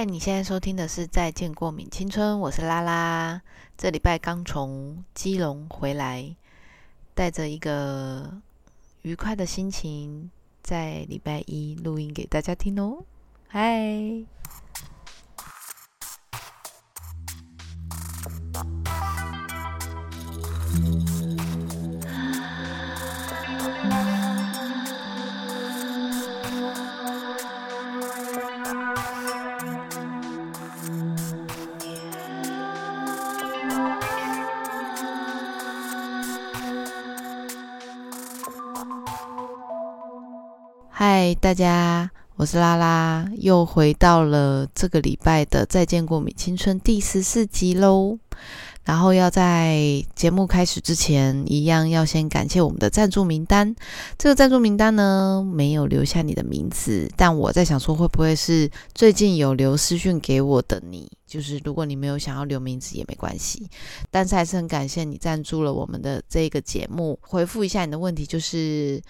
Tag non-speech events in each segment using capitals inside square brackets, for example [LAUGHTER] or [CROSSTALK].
嗨，你现在收听的是《再见过敏青春》，我是拉拉。这礼拜刚从基隆回来，带着一个愉快的心情，在礼拜一录音给大家听哦。嗨。大家，我是拉拉，又回到了这个礼拜的《再见过敏青春》第十四集喽。然后要在节目开始之前，一样要先感谢我们的赞助名单。这个赞助名单呢，没有留下你的名字，但我在想说，会不会是最近有留私讯给我的你？就是如果你没有想要留名字也没关系，但是还是很感谢你赞助了我们的这个节目。回复一下你的问题，就是。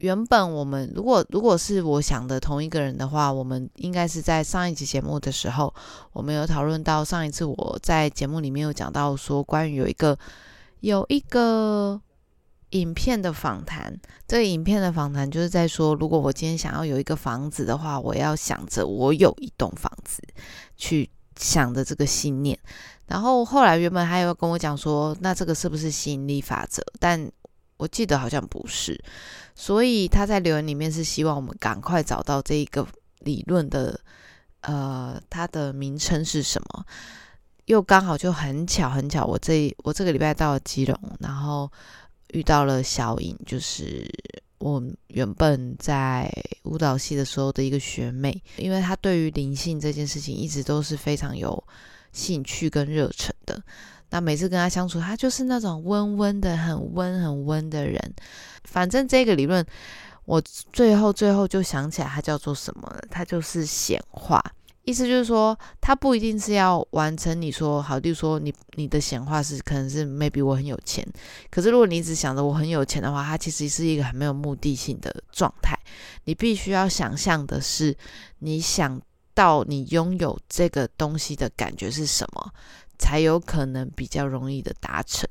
原本我们如果如果是我想的同一个人的话，我们应该是在上一集节目的时候，我们有讨论到上一次我在节目里面有讲到说，关于有一个有一个影片的访谈，这个影片的访谈就是在说，如果我今天想要有一个房子的话，我要想着我有一栋房子，去想着这个信念。然后后来原本还有跟我讲说，那这个是不是吸引力法则？但我记得好像不是。所以他在留言里面是希望我们赶快找到这一个理论的，呃，它的名称是什么？又刚好就很巧很巧，我这我这个礼拜到了基隆，然后遇到了小颖，就是我原本在舞蹈系的时候的一个学妹，因为她对于灵性这件事情一直都是非常有兴趣跟热忱的。那每次跟他相处，他就是那种温温的、很温很温的人。反正这个理论，我最后最后就想起来，它叫做什么了？它就是显化。意思就是说，它不一定是要完成你说好，例如说你你的显化是可能是 maybe 我很有钱。可是如果你只想着我很有钱的话，它其实是一个很没有目的性的状态。你必须要想象的是，你想到你拥有这个东西的感觉是什么。才有可能比较容易的达成，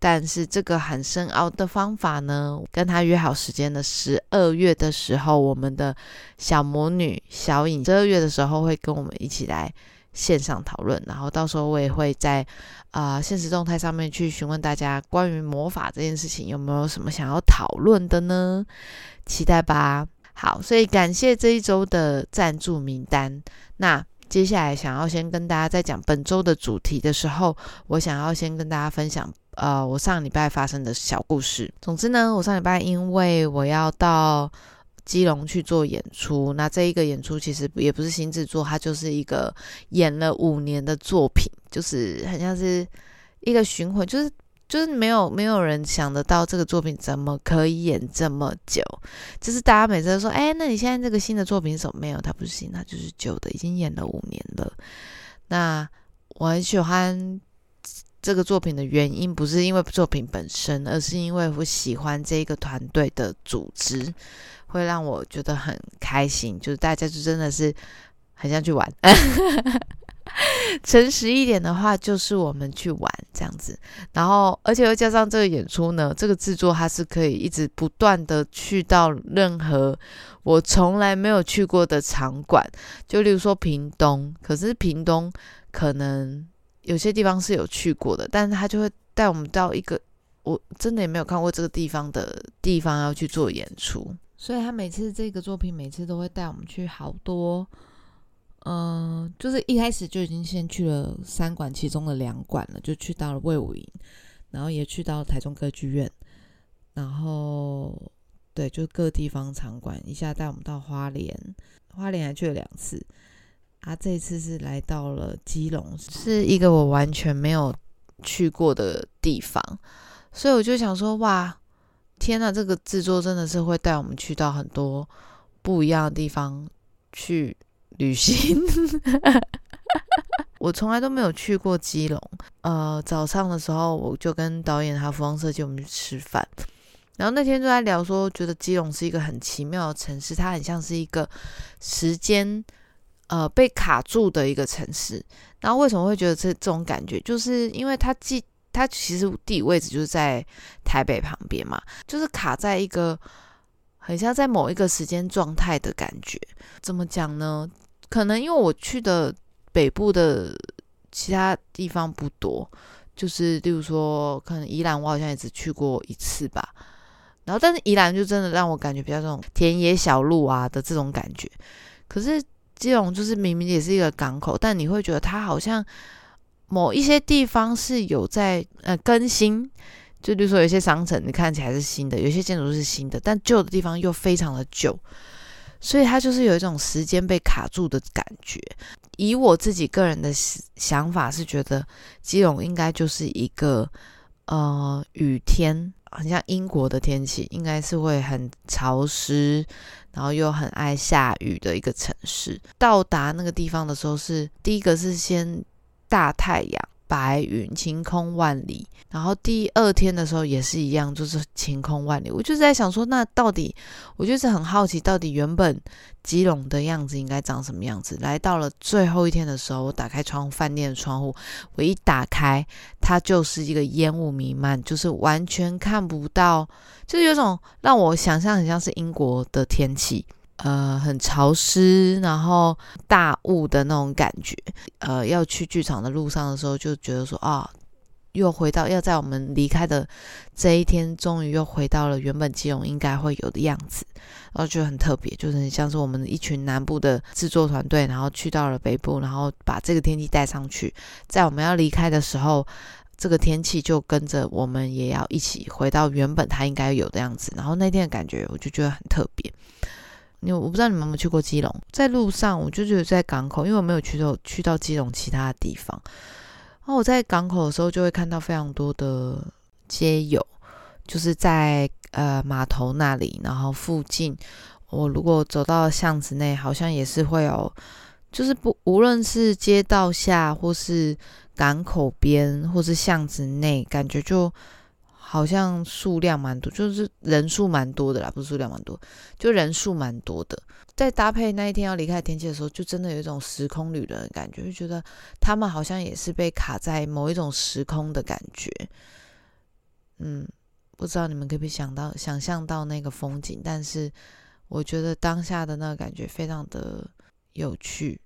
但是这个很深奥的方法呢，跟他约好时间的十二月的时候，我们的小魔女小影十二月的时候会跟我们一起来线上讨论，然后到时候我也会在啊现实动态上面去询问大家关于魔法这件事情有没有什么想要讨论的呢？期待吧。好，所以感谢这一周的赞助名单。那。接下来想要先跟大家在讲本周的主题的时候，我想要先跟大家分享，呃，我上礼拜发生的小故事。总之呢，我上礼拜因为我要到基隆去做演出，那这一个演出其实也不是新制作，它就是一个演了五年的作品，就是很像是一个巡回，就是。就是没有没有人想得到这个作品怎么可以演这么久，就是大家每次都说，哎，那你现在这个新的作品什么没有？它不是新，它就是旧的，已经演了五年了。那我很喜欢这个作品的原因，不是因为作品本身，而是因为我喜欢这一个团队的组织，会让我觉得很开心。就是大家就真的是很想去玩。[LAUGHS] [LAUGHS] 诚实一点的话，就是我们去玩这样子，然后而且又加上这个演出呢，这个制作它是可以一直不断的去到任何我从来没有去过的场馆，就例如说屏东，可是屏东可能有些地方是有去过的，但是他就会带我们到一个我真的也没有看过这个地方的地方要去做演出，所以他每次这个作品每次都会带我们去好多。嗯，就是一开始就已经先去了三馆，其中的两馆了，就去到了魏武营，然后也去到台中歌剧院，然后对，就各地方场馆，一下带我们到花莲，花莲还去了两次，啊，这一次是来到了基隆，是一个我完全没有去过的地方，所以我就想说，哇，天呐，这个制作真的是会带我们去到很多不一样的地方去。旅行，[LAUGHS] 我从来都没有去过基隆。呃，早上的时候我就跟导演他服装设计我们去吃饭，然后那天就在聊说，觉得基隆是一个很奇妙的城市，它很像是一个时间呃被卡住的一个城市。然后为什么会觉得这这种感觉，就是因为它既它其实地理位置就是在台北旁边嘛，就是卡在一个很像在某一个时间状态的感觉。怎么讲呢？可能因为我去的北部的其他地方不多，就是例如说，可能宜兰我好像也只去过一次吧。然后，但是宜兰就真的让我感觉比较这种田野小路啊的这种感觉。可是基隆就是明明也是一个港口，但你会觉得它好像某一些地方是有在呃更新，就比如说有些商城你看起来是新的，有些建筑是新的，但旧的地方又非常的旧，所以它就是有一种时间被卡住的感觉。以我自己个人的想法是觉得基隆应该就是一个呃雨天。很像英国的天气，应该是会很潮湿，然后又很爱下雨的一个城市。到达那个地方的时候，是第一个是先大太阳。白云晴空万里，然后第二天的时候也是一样，就是晴空万里。我就是在想说，那到底，我就是很好奇，到底原本基隆的样子应该长什么样子？来到了最后一天的时候，我打开窗户，饭店的窗户，我一打开，它就是一个烟雾弥漫，就是完全看不到，就是有种让我想象很像是英国的天气。呃，很潮湿，然后大雾的那种感觉。呃，要去剧场的路上的时候，就觉得说啊，又回到要在我们离开的这一天，终于又回到了原本基隆应该会有的样子，然后觉得很特别，就是很像是我们一群南部的制作团队，然后去到了北部，然后把这个天气带上去，在我们要离开的时候，这个天气就跟着我们也要一起回到原本它应该有的样子。然后那天的感觉，我就觉得很特别。因为我不知道你们有没有去过基隆，在路上我就觉得在港口，因为我没有去到去到基隆其他的地方。然后我在港口的时候就会看到非常多的街友，就是在呃码头那里，然后附近我如果走到巷子内，好像也是会有，就是不无论是街道下或是港口边或是巷子内，感觉就。好像数量蛮多，就是人数蛮多的啦，不是数量蛮多，就人数蛮多的。在搭配那一天要离开天气的时候，就真的有一种时空旅人的感觉，就觉得他们好像也是被卡在某一种时空的感觉。嗯，不知道你们可不可以想到、想象到那个风景，但是我觉得当下的那个感觉非常的有趣。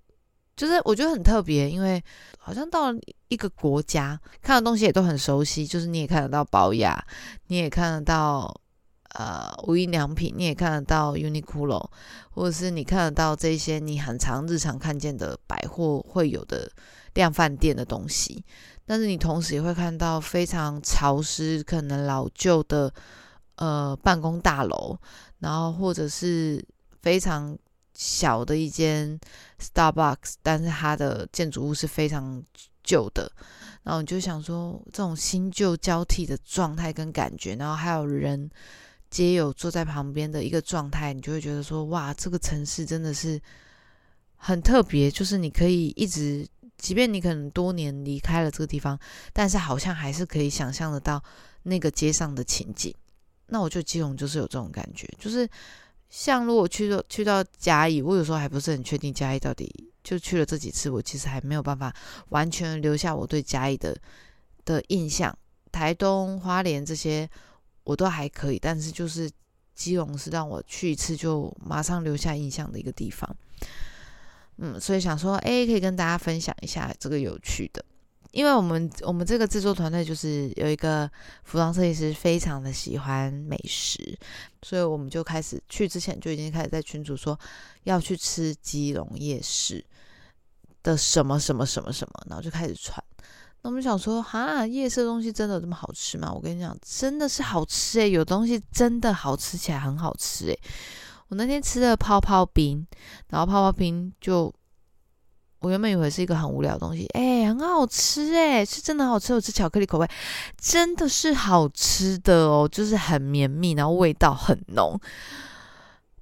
就是我觉得很特别，因为好像到了一个国家，看的东西也都很熟悉。就是你也看得到宝雅，你也看得到呃无印良品，你也看得到 Uniqlo，或者是你看得到这些你很常日常看见的百货会有的量饭店的东西。但是你同时也会看到非常潮湿、可能老旧的呃办公大楼，然后或者是非常。小的一间 Starbucks，但是它的建筑物是非常旧的，然后你就想说这种新旧交替的状态跟感觉，然后还有人皆有坐在旁边的一个状态，你就会觉得说哇，这个城市真的是很特别，就是你可以一直，即便你可能多年离开了这个地方，但是好像还是可以想象得到那个街上的情景。那我就基隆就是有这种感觉，就是。像如果去到去到嘉义，我有时候还不是很确定嘉义到底就去了这几次，我其实还没有办法完全留下我对嘉义的的印象。台东、花莲这些我都还可以，但是就是基隆是让我去一次就马上留下印象的一个地方。嗯，所以想说，哎，可以跟大家分享一下这个有趣的。因为我们我们这个制作团队就是有一个服装设计师，非常的喜欢美食，所以我们就开始去之前就已经开始在群主说要去吃基隆夜市的什么什么什么什么，然后就开始传。那我们想说，哈，夜市的东西真的有这么好吃吗？我跟你讲，真的是好吃诶，有东西真的好吃起来很好吃诶。我那天吃的泡泡冰，然后泡泡冰就。我原本以为是一个很无聊的东西，哎，很好吃，哎，是真的好吃。我吃巧克力口味，真的是好吃的哦，就是很绵密，然后味道很浓。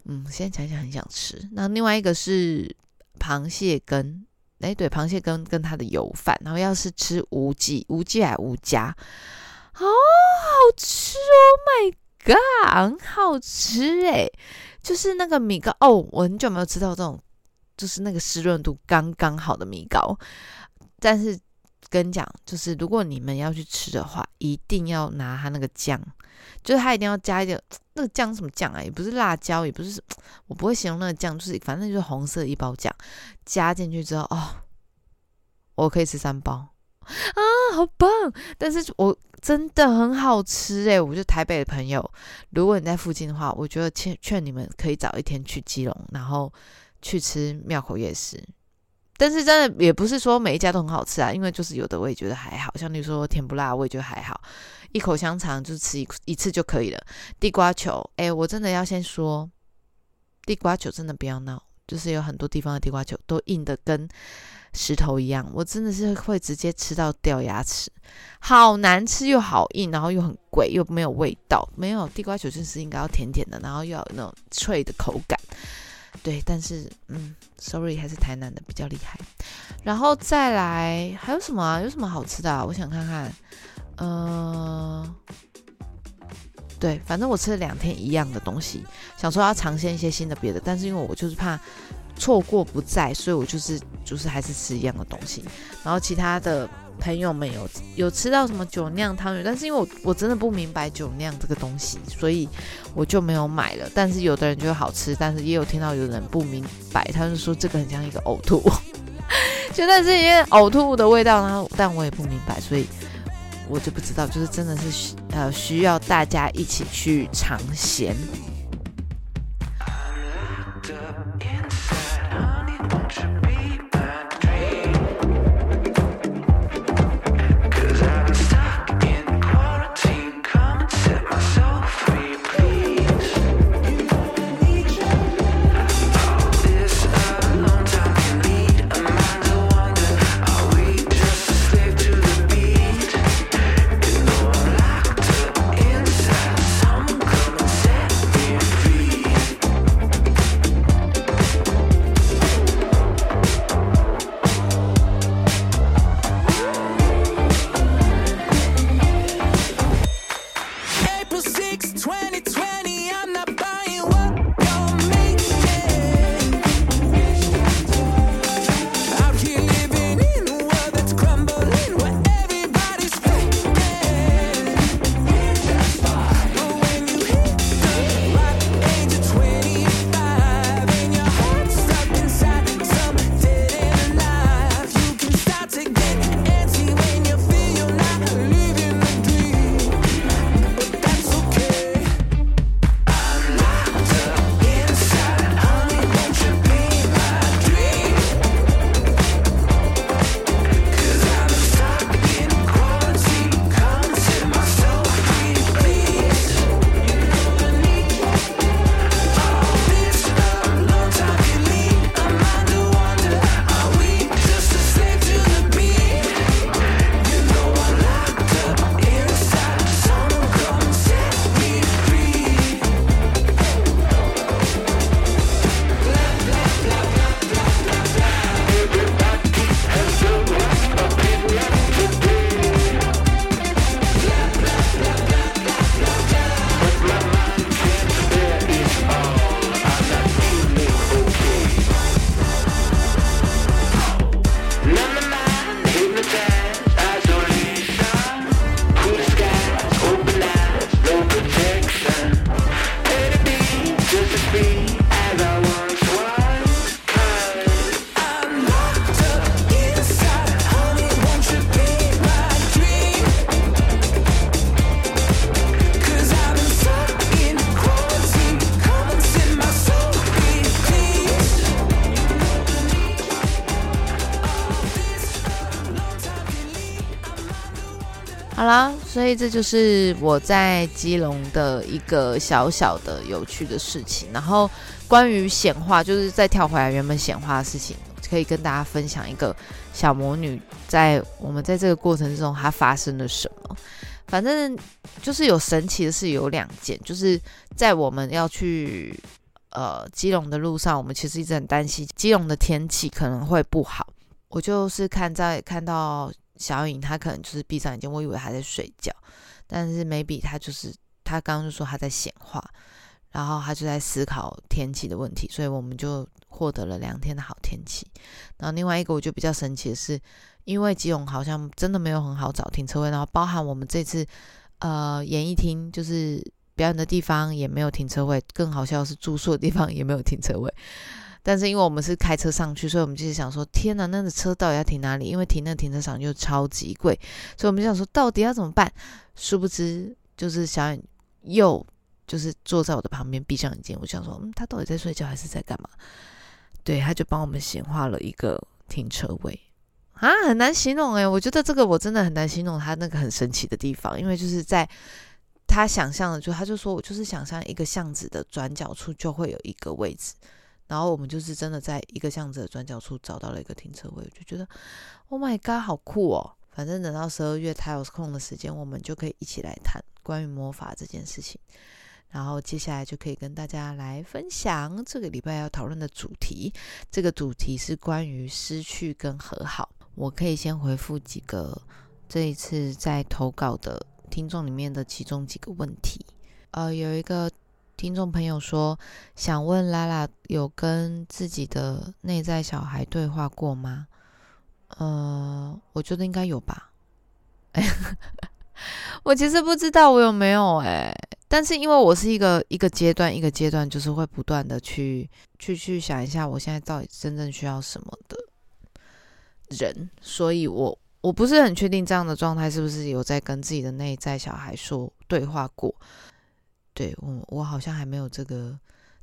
嗯，现在想想很想吃。那另外一个是螃蟹羹，哎，对，螃蟹羹跟它的油饭，然后要是吃无忌，无忌还无加，好好吃，Oh my god，很好吃，哎，就是那个米糕哦，我很久没有吃到这种。就是那个湿润度刚刚好的米糕。但是跟你讲，就是如果你们要去吃的话，一定要拿它那个酱，就是它一定要加一点那个酱什么酱啊？也不是辣椒，也不是，我不会形容那个酱，就是反正就是红色一包酱，加进去之后，哦，我可以吃三包啊，好棒！但是我真的很好吃诶，我就台北的朋友，如果你在附近的话，我觉得劝劝你们可以早一天去基隆，然后去吃庙口夜市。但是真的也不是说每一家都很好吃啊，因为就是有的我也觉得还好，像你说甜不辣，我也觉得还好，一口香肠就吃一一次就可以了。地瓜球，哎，我真的要先说，地瓜球真的不要闹，就是有很多地方的地瓜球都硬的跟石头一样，我真的是会直接吃到掉牙齿，好难吃又好硬，然后又很贵又没有味道，没有地瓜球就是应该要甜甜的，然后又有那种脆的口感。对，但是嗯，sorry，还是台南的比较厉害。然后再来还有什么啊？有什么好吃的？啊？我想看看。呃，对，反正我吃了两天一样的东西，想说要尝鲜一些新的别的，但是因为我就是怕错过不在，所以我就是就是还是吃一样的东西。然后其他的。朋友们有有吃到什么酒酿汤圆，但是因为我我真的不明白酒酿这个东西，所以我就没有买了。但是有的人觉得好吃，但是也有听到有人不明白，他就说这个很像一个呕吐，[LAUGHS] 觉得是因为呕吐的味道呢。但我也不明白，所以我就不知道，就是真的是呃需要大家一起去尝鲜。这就是我在基隆的一个小小的有趣的事情。然后关于显化，就是再跳回来原本显化的事情，可以跟大家分享一个小魔女在我们在这个过程之中她发生了什么。反正就是有神奇的事有两件，就是在我们要去呃基隆的路上，我们其实一直很担心基隆的天气可能会不好。我就是看在看到。小颖她可能就是闭上眼睛，我以为她在睡觉，但是 maybe 她就是她刚刚就说她在显化，然后她就在思考天气的问题，所以我们就获得了两天的好天气。然后另外一个我觉得比较神奇的是，因为基隆好像真的没有很好找停车位，然后包含我们这次呃演艺厅就是表演的地方也没有停车位，更好笑是住宿的地方也没有停车位。但是因为我们是开车上去，所以我们就是想说，天哪，那个车到底要停哪里？因为停那停车场就超级贵，所以我们就想说，到底要怎么办？殊不知，就是小眼又就是坐在我的旁边，闭上眼睛，我想说，嗯，他到底在睡觉还是在干嘛？对，他就帮我们显化了一个停车位啊，很难形容诶，我觉得这个我真的很难形容他那个很神奇的地方，因为就是在他想象的，就他就说我就是想象一个巷子的转角处就会有一个位置。然后我们就是真的在一个巷子的转角处找到了一个停车位，就觉得，Oh my god，好酷哦！反正等到十二月他有空的时间，我们就可以一起来谈关于魔法这件事情。然后接下来就可以跟大家来分享这个礼拜要讨论的主题。这个主题是关于失去跟和好。我可以先回复几个这一次在投稿的听众里面的其中几个问题。呃，有一个。听众朋友说，想问拉拉有跟自己的内在小孩对话过吗？呃，我觉得应该有吧。[LAUGHS] 我其实不知道我有没有哎，但是因为我是一个一个阶段一个阶段，就是会不断的去去去想一下，我现在到底真正需要什么的人，所以我我不是很确定这样的状态是不是有在跟自己的内在小孩说对话过。对我，我好像还没有这个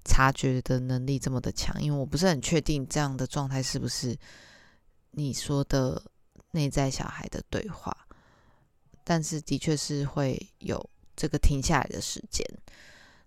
察觉的能力这么的强，因为我不是很确定这样的状态是不是你说的内在小孩的对话，但是的确是会有这个停下来的时间。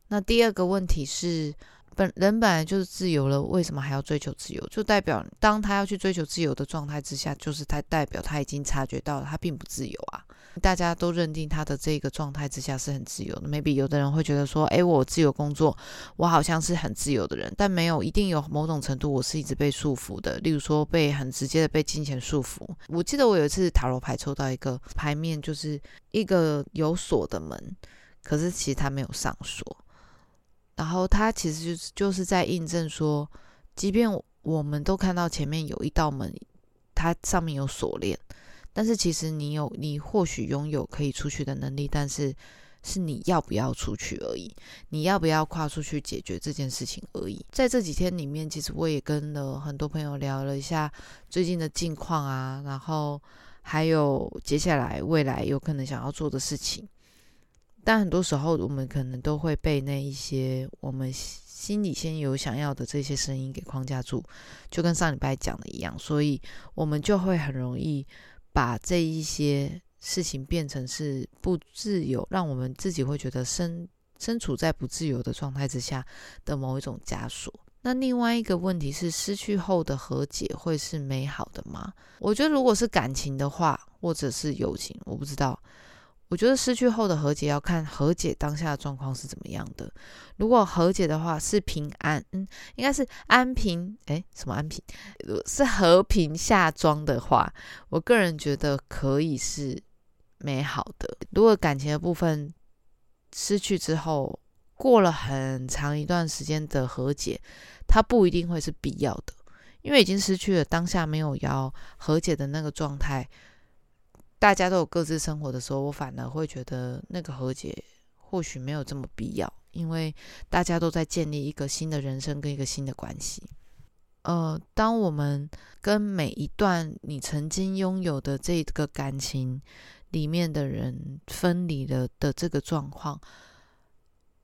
那第二个问题是。本人本来就是自由了，为什么还要追求自由？就代表当他要去追求自由的状态之下，就是他代表他已经察觉到他并不自由啊。大家都认定他的这个状态之下是很自由的。maybe 有的人会觉得说，诶，我自由工作，我好像是很自由的人，但没有，一定有某种程度我是一直被束缚的。例如说，被很直接的被金钱束缚。我记得我有一次塔罗牌抽到一个牌面，就是一个有锁的门，可是其实它没有上锁。然后他其实就是就是在印证说，即便我们都看到前面有一道门，它上面有锁链，但是其实你有你或许拥有可以出去的能力，但是是你要不要出去而已，你要不要跨出去解决这件事情而已。在这几天里面，其实我也跟了很多朋友聊了一下最近的近况啊，然后还有接下来未来有可能想要做的事情。但很多时候，我们可能都会被那一些我们心里先有想要的这些声音给框架住，就跟上礼拜讲的一样，所以我们就会很容易把这一些事情变成是不自由，让我们自己会觉得身身处在不自由的状态之下的某一种枷锁。那另外一个问题是，失去后的和解会是美好的吗？我觉得，如果是感情的话，或者是友情，我不知道。我觉得失去后的和解要看和解当下的状况是怎么样的。如果和解的话是平安，嗯，应该是安平，哎，什么安平？是和平下庄的话，我个人觉得可以是美好的。如果感情的部分失去之后，过了很长一段时间的和解，它不一定会是必要的，因为已经失去了当下没有要和解的那个状态。大家都有各自生活的时候，我反而会觉得那个和解或许没有这么必要，因为大家都在建立一个新的人生跟一个新的关系。呃，当我们跟每一段你曾经拥有的这个感情里面的人分离了的这个状况，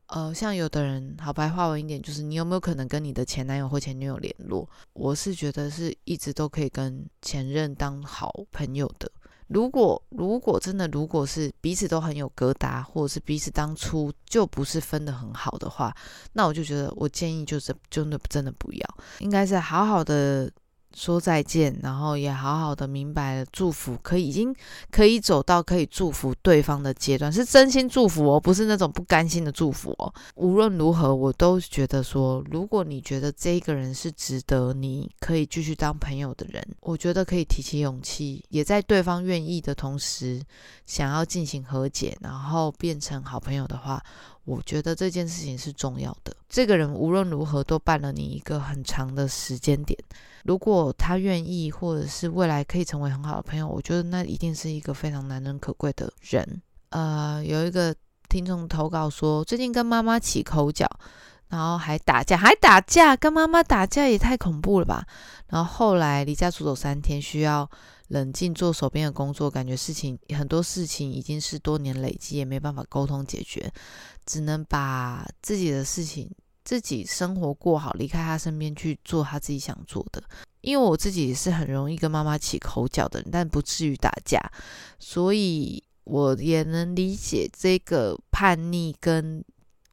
呃，像有的人，好白话文一点，就是你有没有可能跟你的前男友或前女友联络？我是觉得是一直都可以跟前任当好朋友的。如果如果真的如果是彼此都很有疙瘩，或者是彼此当初就不是分的很好的话，那我就觉得我建议就是真的真的不要，应该是好好的。说再见，然后也好好的明白了祝福，可以已经可以走到可以祝福对方的阶段，是真心祝福哦，不是那种不甘心的祝福哦。无论如何，我都觉得说，如果你觉得这个人是值得你可以继续当朋友的人，我觉得可以提起勇气，也在对方愿意的同时，想要进行和解，然后变成好朋友的话。我觉得这件事情是重要的。这个人无论如何都办了你一个很长的时间点，如果他愿意，或者是未来可以成为很好的朋友，我觉得那一定是一个非常难能可贵的人。呃，有一个听众投稿说，最近跟妈妈起口角。然后还打架，还打架，跟妈妈打架也太恐怖了吧！然后后来离家出走三天，需要冷静做手边的工作，感觉事情很多事情已经是多年累积，也没办法沟通解决，只能把自己的事情、自己生活过好，离开他身边去做他自己想做的。因为我自己也是很容易跟妈妈起口角的人，但不至于打架，所以我也能理解这个叛逆跟。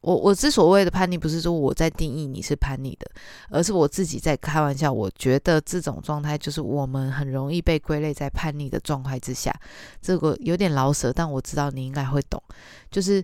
我我之所谓的叛逆，不是说我在定义你是叛逆的，而是我自己在开玩笑。我觉得这种状态就是我们很容易被归类在叛逆的状态之下。这个有点老舍，但我知道你应该会懂。就是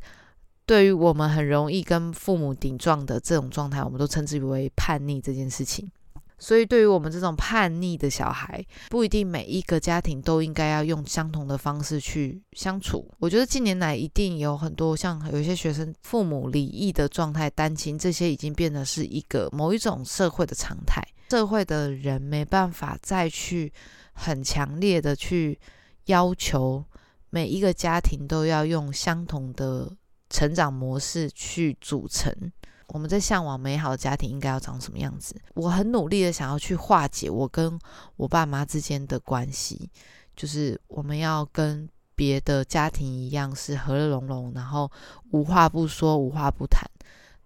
对于我们很容易跟父母顶撞的这种状态，我们都称之为叛逆这件事情。所以，对于我们这种叛逆的小孩，不一定每一个家庭都应该要用相同的方式去相处。我觉得近年来一定有很多像有一些学生父母离异的状态、单亲这些，已经变得是一个某一种社会的常态。社会的人没办法再去很强烈的去要求每一个家庭都要用相同的成长模式去组成。我们在向往美好的家庭应该要长什么样子？我很努力的想要去化解我跟我爸妈之间的关系，就是我们要跟别的家庭一样是和乐融融，然后无话不说，无话不谈。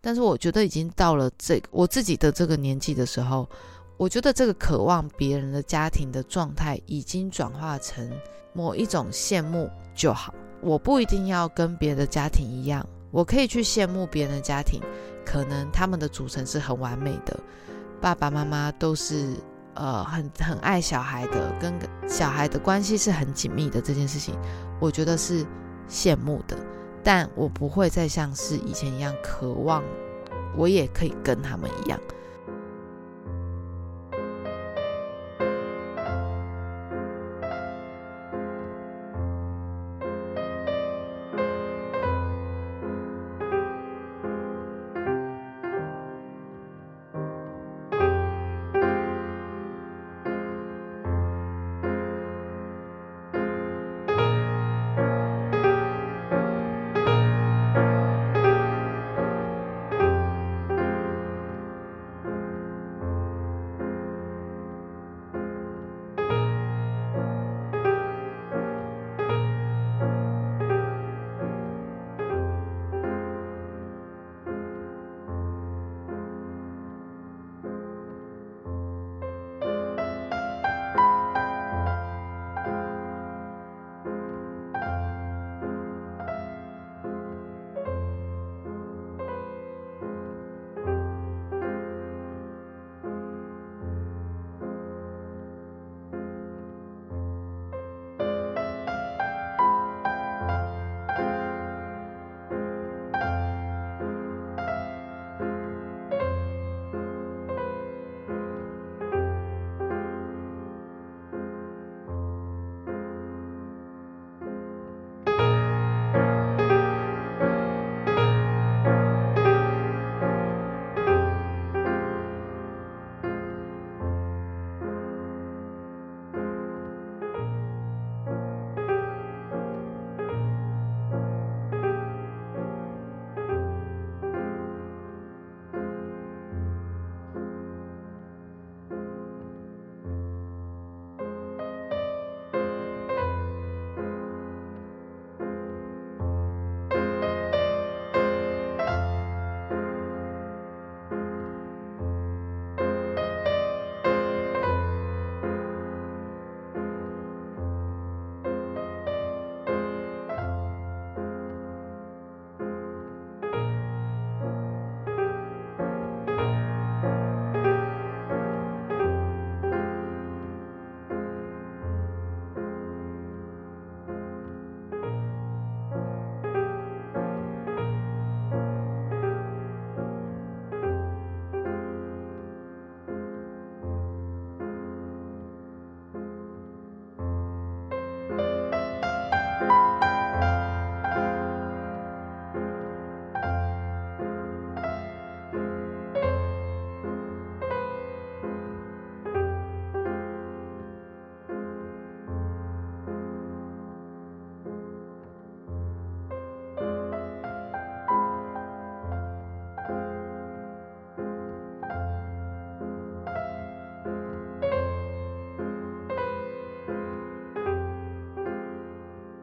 但是我觉得已经到了这我自己的这个年纪的时候，我觉得这个渴望别人的家庭的状态已经转化成某一种羡慕就好。我不一定要跟别的家庭一样，我可以去羡慕别人的家庭。可能他们的组成是很完美的，爸爸妈妈都是呃很很爱小孩的，跟小孩的关系是很紧密的。这件事情，我觉得是羡慕的，但我不会再像是以前一样渴望，我也可以跟他们一样。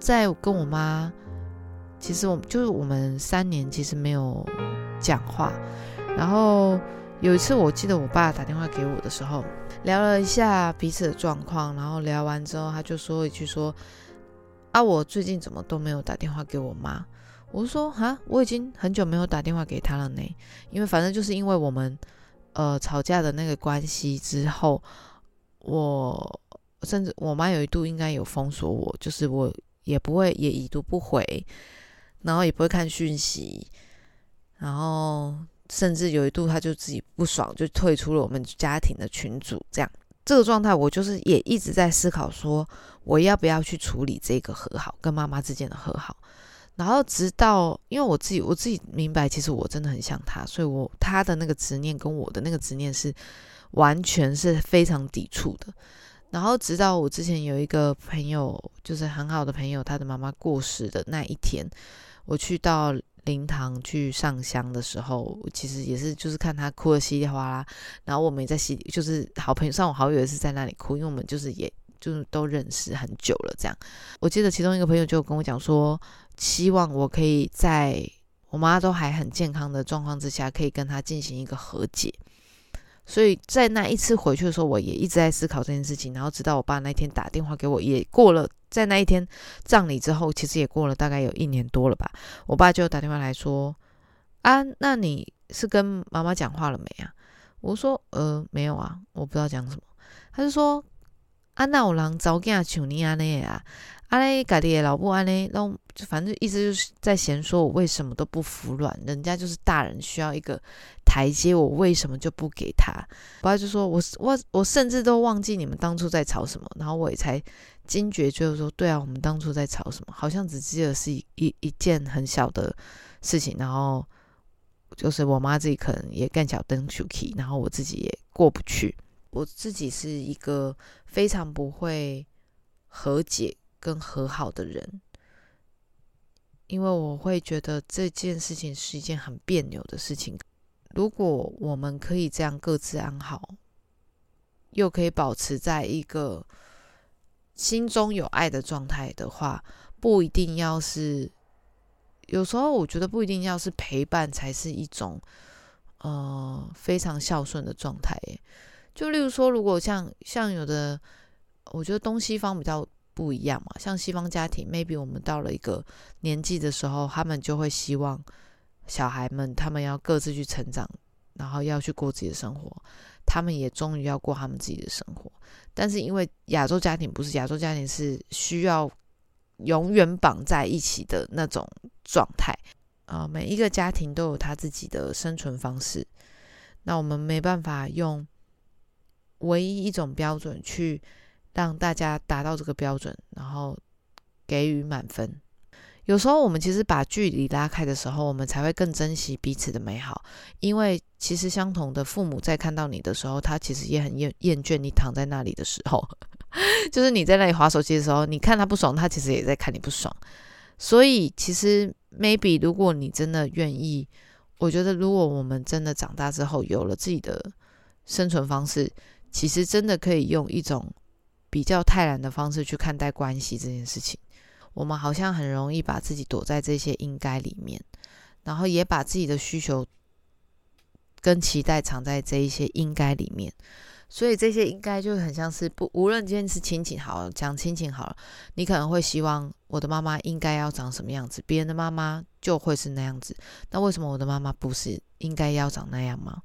在跟我妈，其实我就是我们三年其实没有讲话。然后有一次，我记得我爸打电话给我的时候，聊了一下彼此的状况。然后聊完之后，他就说一句说：“啊，我最近怎么都没有打电话给我妈？”我说：“哈，我已经很久没有打电话给他了呢。因为反正就是因为我们呃吵架的那个关系之后，我甚至我妈有一度应该有封锁我，就是我也不会也已读不回，然后也不会看讯息，然后。”甚至有一度，他就自己不爽，就退出了我们家庭的群组。这样，这个状态，我就是也一直在思考，说我要不要去处理这个和好，跟妈妈之间的和好。然后，直到因为我自己，我自己明白，其实我真的很想他，所以我他的那个执念跟我的那个执念是完全是非常抵触的。然后，直到我之前有一个朋友，就是很好的朋友，他的妈妈过世的那一天，我去到。灵堂去上香的时候，其实也是就是看他哭的稀里哗啦，然后我们也在稀，就是好朋友上我好友也是在那里哭，因为我们就是也就是都认识很久了这样。我记得其中一个朋友就跟我讲说，希望我可以在我妈都还很健康的状况之下，可以跟他进行一个和解。所以在那一次回去的时候，我也一直在思考这件事情。然后直到我爸那天打电话给我，也过了在那一天葬礼之后，其实也过了大概有一年多了吧。我爸就打电话来说：“啊，那你是跟妈妈讲话了没啊？”我说：“呃，没有啊，我不知道讲什么。”他就说：“啊，那有人早囝像你安尼啊？”阿嘞，家里的老不安嘞，然后反正意思就是在嫌说我为什么都不服软，人家就是大人需要一个台阶，我为什么就不给他？我爸就说我我我甚至都忘记你们当初在吵什么，然后我也才惊觉，就是说对啊，我们当初在吵什么？好像只记得是一一一件很小的事情，然后就是我妈自己可能也干小登 s h 然后我自己也过不去。我自己是一个非常不会和解。跟和好的人，因为我会觉得这件事情是一件很别扭的事情。如果我们可以这样各自安好，又可以保持在一个心中有爱的状态的话，不一定要是。有时候我觉得不一定要是陪伴才是一种呃非常孝顺的状态。就例如说，如果像像有的，我觉得东西方比较。不一样嘛，像西方家庭，maybe 我们到了一个年纪的时候，他们就会希望小孩们他们要各自去成长，然后要去过自己的生活，他们也终于要过他们自己的生活。但是因为亚洲家庭不是亚洲家庭，是需要永远绑在一起的那种状态啊，每一个家庭都有他自己的生存方式，那我们没办法用唯一一种标准去。让大家达到这个标准，然后给予满分。有时候我们其实把距离拉开的时候，我们才会更珍惜彼此的美好。因为其实相同的父母在看到你的时候，他其实也很厌厌倦你躺在那里的时候。[LAUGHS] 就是你在那里划手机的时候，你看他不爽，他其实也在看你不爽。所以其实 maybe 如果你真的愿意，我觉得如果我们真的长大之后有了自己的生存方式，其实真的可以用一种。比较泰然的方式去看待关系这件事情，我们好像很容易把自己躲在这些应该里面，然后也把自己的需求跟期待藏在这一些应该里面，所以这些应该就很像是不，无论今天是亲情好了，讲亲情好了，你可能会希望我的妈妈应该要长什么样子，别人的妈妈就会是那样子，那为什么我的妈妈不是应该要长那样吗？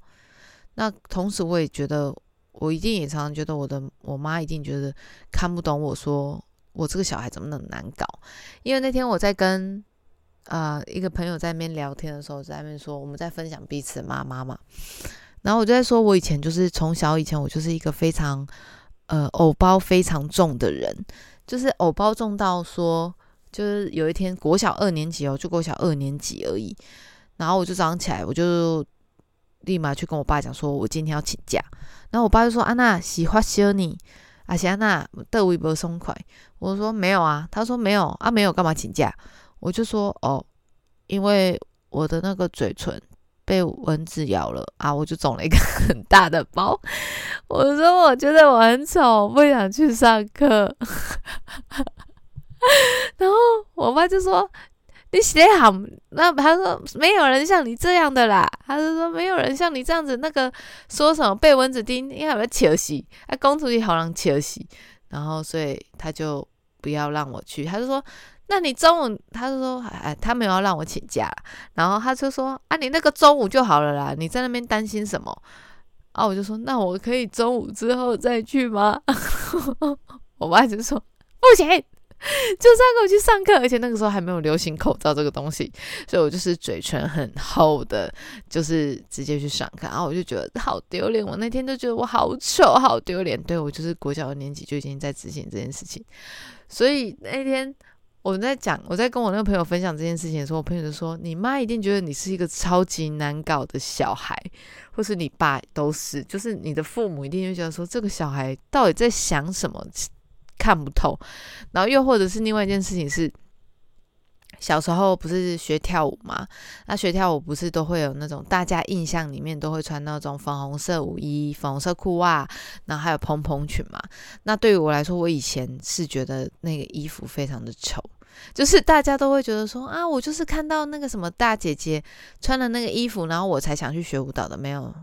那同时我也觉得。我一定也常常觉得我的我妈一定觉得看不懂我说我这个小孩怎么那么难搞，因为那天我在跟呃一个朋友在那边聊天的时候，在那边说我们在分享彼此妈妈嘛，然后我就在说我以前就是从小以前我就是一个非常呃偶包非常重的人，就是偶包重到说就是有一天国小二年级哦，就国小二年级而已，然后我就早上起来我就立马去跟我爸讲说我今天要请假。然后我爸就说：“安娜喜欢修你，而且安娜的微博松快。”我说：“没有啊。”他说：“没有啊，没有干嘛请假？”我就说：“哦，因为我的那个嘴唇被蚊子咬了啊，我就肿了一个很大的包。”我说：“我觉得我很丑，不想去上课。” [LAUGHS] 然后我爸就说。你写好，那他说没有人像你这样的啦。他就说没有人像你这样子，那个说什么被蚊子叮，应该要切洗，哎，公主也好让切洗。然后所以他就不要让我去，他就说，那你中午，他就说，哎，他没有要让我请假。然后他就说，啊，你那个中午就好了啦，你在那边担心什么？啊，我就说，那我可以中午之后再去吗？[LAUGHS] 我妈就说，不行。[LAUGHS] 就是要跟我去上课，而且那个时候还没有流行口罩这个东西，所以我就是嘴唇很厚的，就是直接去上课。然后我就觉得好丢脸，我那天就觉得我好丑，好丢脸。对我就是国小的年纪就已经在执行这件事情，所以那天我们在讲，我在跟我那个朋友分享这件事情的时候，我朋友就说：“你妈一定觉得你是一个超级难搞的小孩，或是你爸都是，就是你的父母一定会觉得说这个小孩到底在想什么。”看不透，然后又或者是另外一件事情是，小时候不是学跳舞嘛？那学跳舞不是都会有那种大家印象里面都会穿那种粉红色舞衣、粉红色裤袜，然后还有蓬蓬裙嘛？那对于我来说，我以前是觉得那个衣服非常的丑，就是大家都会觉得说啊，我就是看到那个什么大姐姐穿的那个衣服，然后我才想去学舞蹈的。没有，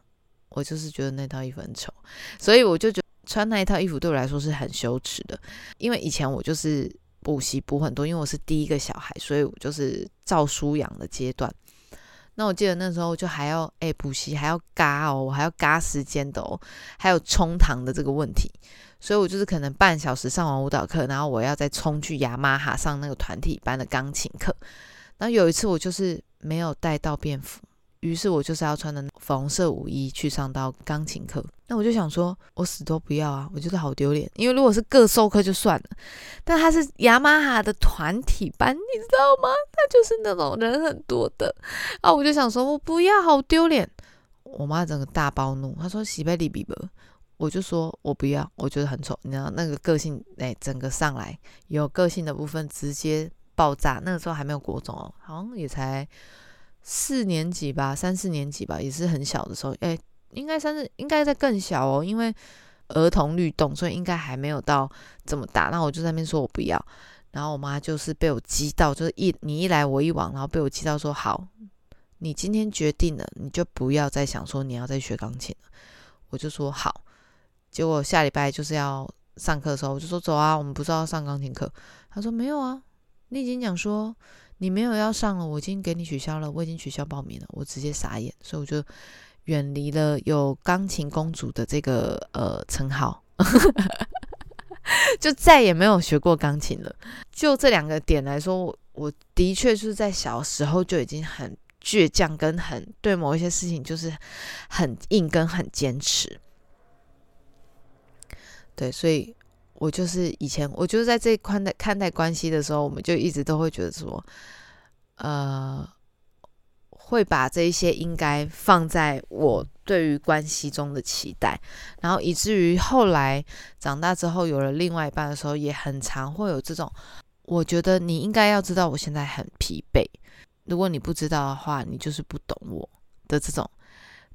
我就是觉得那套衣服很丑，所以我就觉。穿那一套衣服对我来说是很羞耻的，因为以前我就是补习补很多，因为我是第一个小孩，所以我就是照书养的阶段。那我记得那时候就还要哎补习还要嘎哦，我还要嘎时间的哦，还有冲堂的这个问题，所以我就是可能半小时上完舞蹈课，然后我要再冲去雅马哈上那个团体班的钢琴课。然后有一次我就是没有带到便服。于是我就是要穿的粉红色舞衣去上到钢琴课，那我就想说，我死都不要啊！我觉得好丢脸，因为如果是各授课就算了，但他是雅马哈的团体班，你知道吗？他就是那种人很多的啊！我就想说，我不要，好丢脸！我妈整个大暴怒，她说洗贝利比伯，我就说我不要，我觉得很丑，你知道那个个性哎，整个上来有个性的部分直接爆炸。那个时候还没有国中哦，好像也才。四年级吧，三四年级吧，也是很小的时候，哎，应该三四，应该在更小哦，因为儿童律动，所以应该还没有到这么大。那我就在那边说我不要，然后我妈就是被我激到，就是一你一来我一往，然后被我激到说好，你今天决定了，你就不要再想说你要再学钢琴了。我就说好，结果下礼拜就是要上课的时候，我就说走啊，我们不是要上钢琴课？他说没有啊，你已经讲说。你没有要上了，我已经给你取消了，我已经取消报名了，我直接傻眼，所以我就远离了有钢琴公主的这个呃称号，[LAUGHS] 就再也没有学过钢琴了。就这两个点来说，我我的确是在小时候就已经很倔强，跟很对某一些事情就是很硬跟很坚持。对，所以。我就是以前，我就是在这一块的看待关系的时候，我们就一直都会觉得说，呃，会把这一些应该放在我对于关系中的期待，然后以至于后来长大之后有了另外一半的时候，也很常会有这种，我觉得你应该要知道我现在很疲惫，如果你不知道的话，你就是不懂我的这种，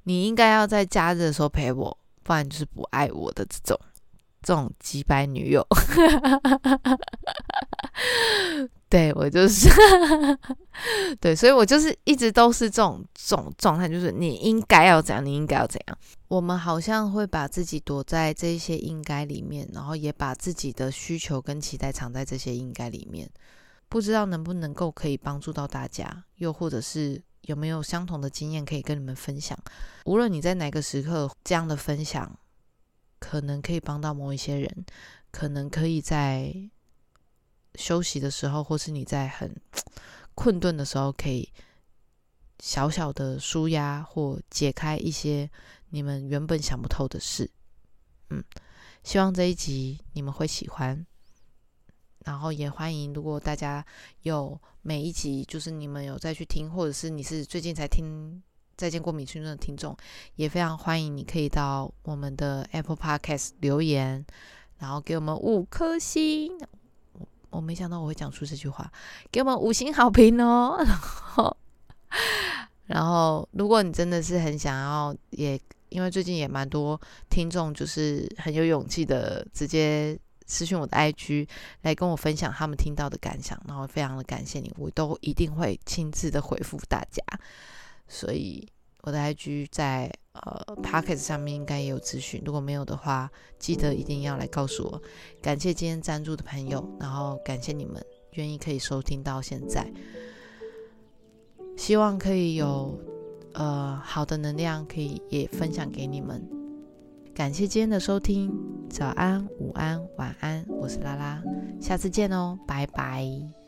你应该要在假日的时候陪我，不然就是不爱我的这种。这种几百女友，[LAUGHS] 对我就是，[LAUGHS] 对，所以我就是一直都是这种这种状态，就是你应该要怎样，你应该要怎样。我们好像会把自己躲在这些应该里面，然后也把自己的需求跟期待藏在这些应该里面，不知道能不能够可以帮助到大家，又或者是有没有相同的经验可以跟你们分享。无论你在哪个时刻这样的分享。可能可以帮到某一些人，可能可以在休息的时候，或是你在很困顿的时候，可以小小的舒压或解开一些你们原本想不透的事。嗯，希望这一集你们会喜欢，然后也欢迎如果大家有每一集就是你们有再去听，或者是你是最近才听。再见过米村的听众，也非常欢迎你可以到我们的 Apple Podcast 留言，然后给我们五颗星。我我没想到我会讲出这句话，给我们五星好评哦。然后，然后如果你真的是很想要，也因为最近也蛮多听众就是很有勇气的直接私讯我的 IG 来跟我分享他们听到的感想，然后非常的感谢你，我都一定会亲自的回复大家。所以我的 IG 在呃 Pocket 上面应该也有资讯，如果没有的话，记得一定要来告诉我。感谢今天赞助的朋友，然后感谢你们愿意可以收听到现在，希望可以有呃好的能量，可以也分享给你们。感谢今天的收听，早安、午安、晚安，我是拉拉，下次见哦，拜拜。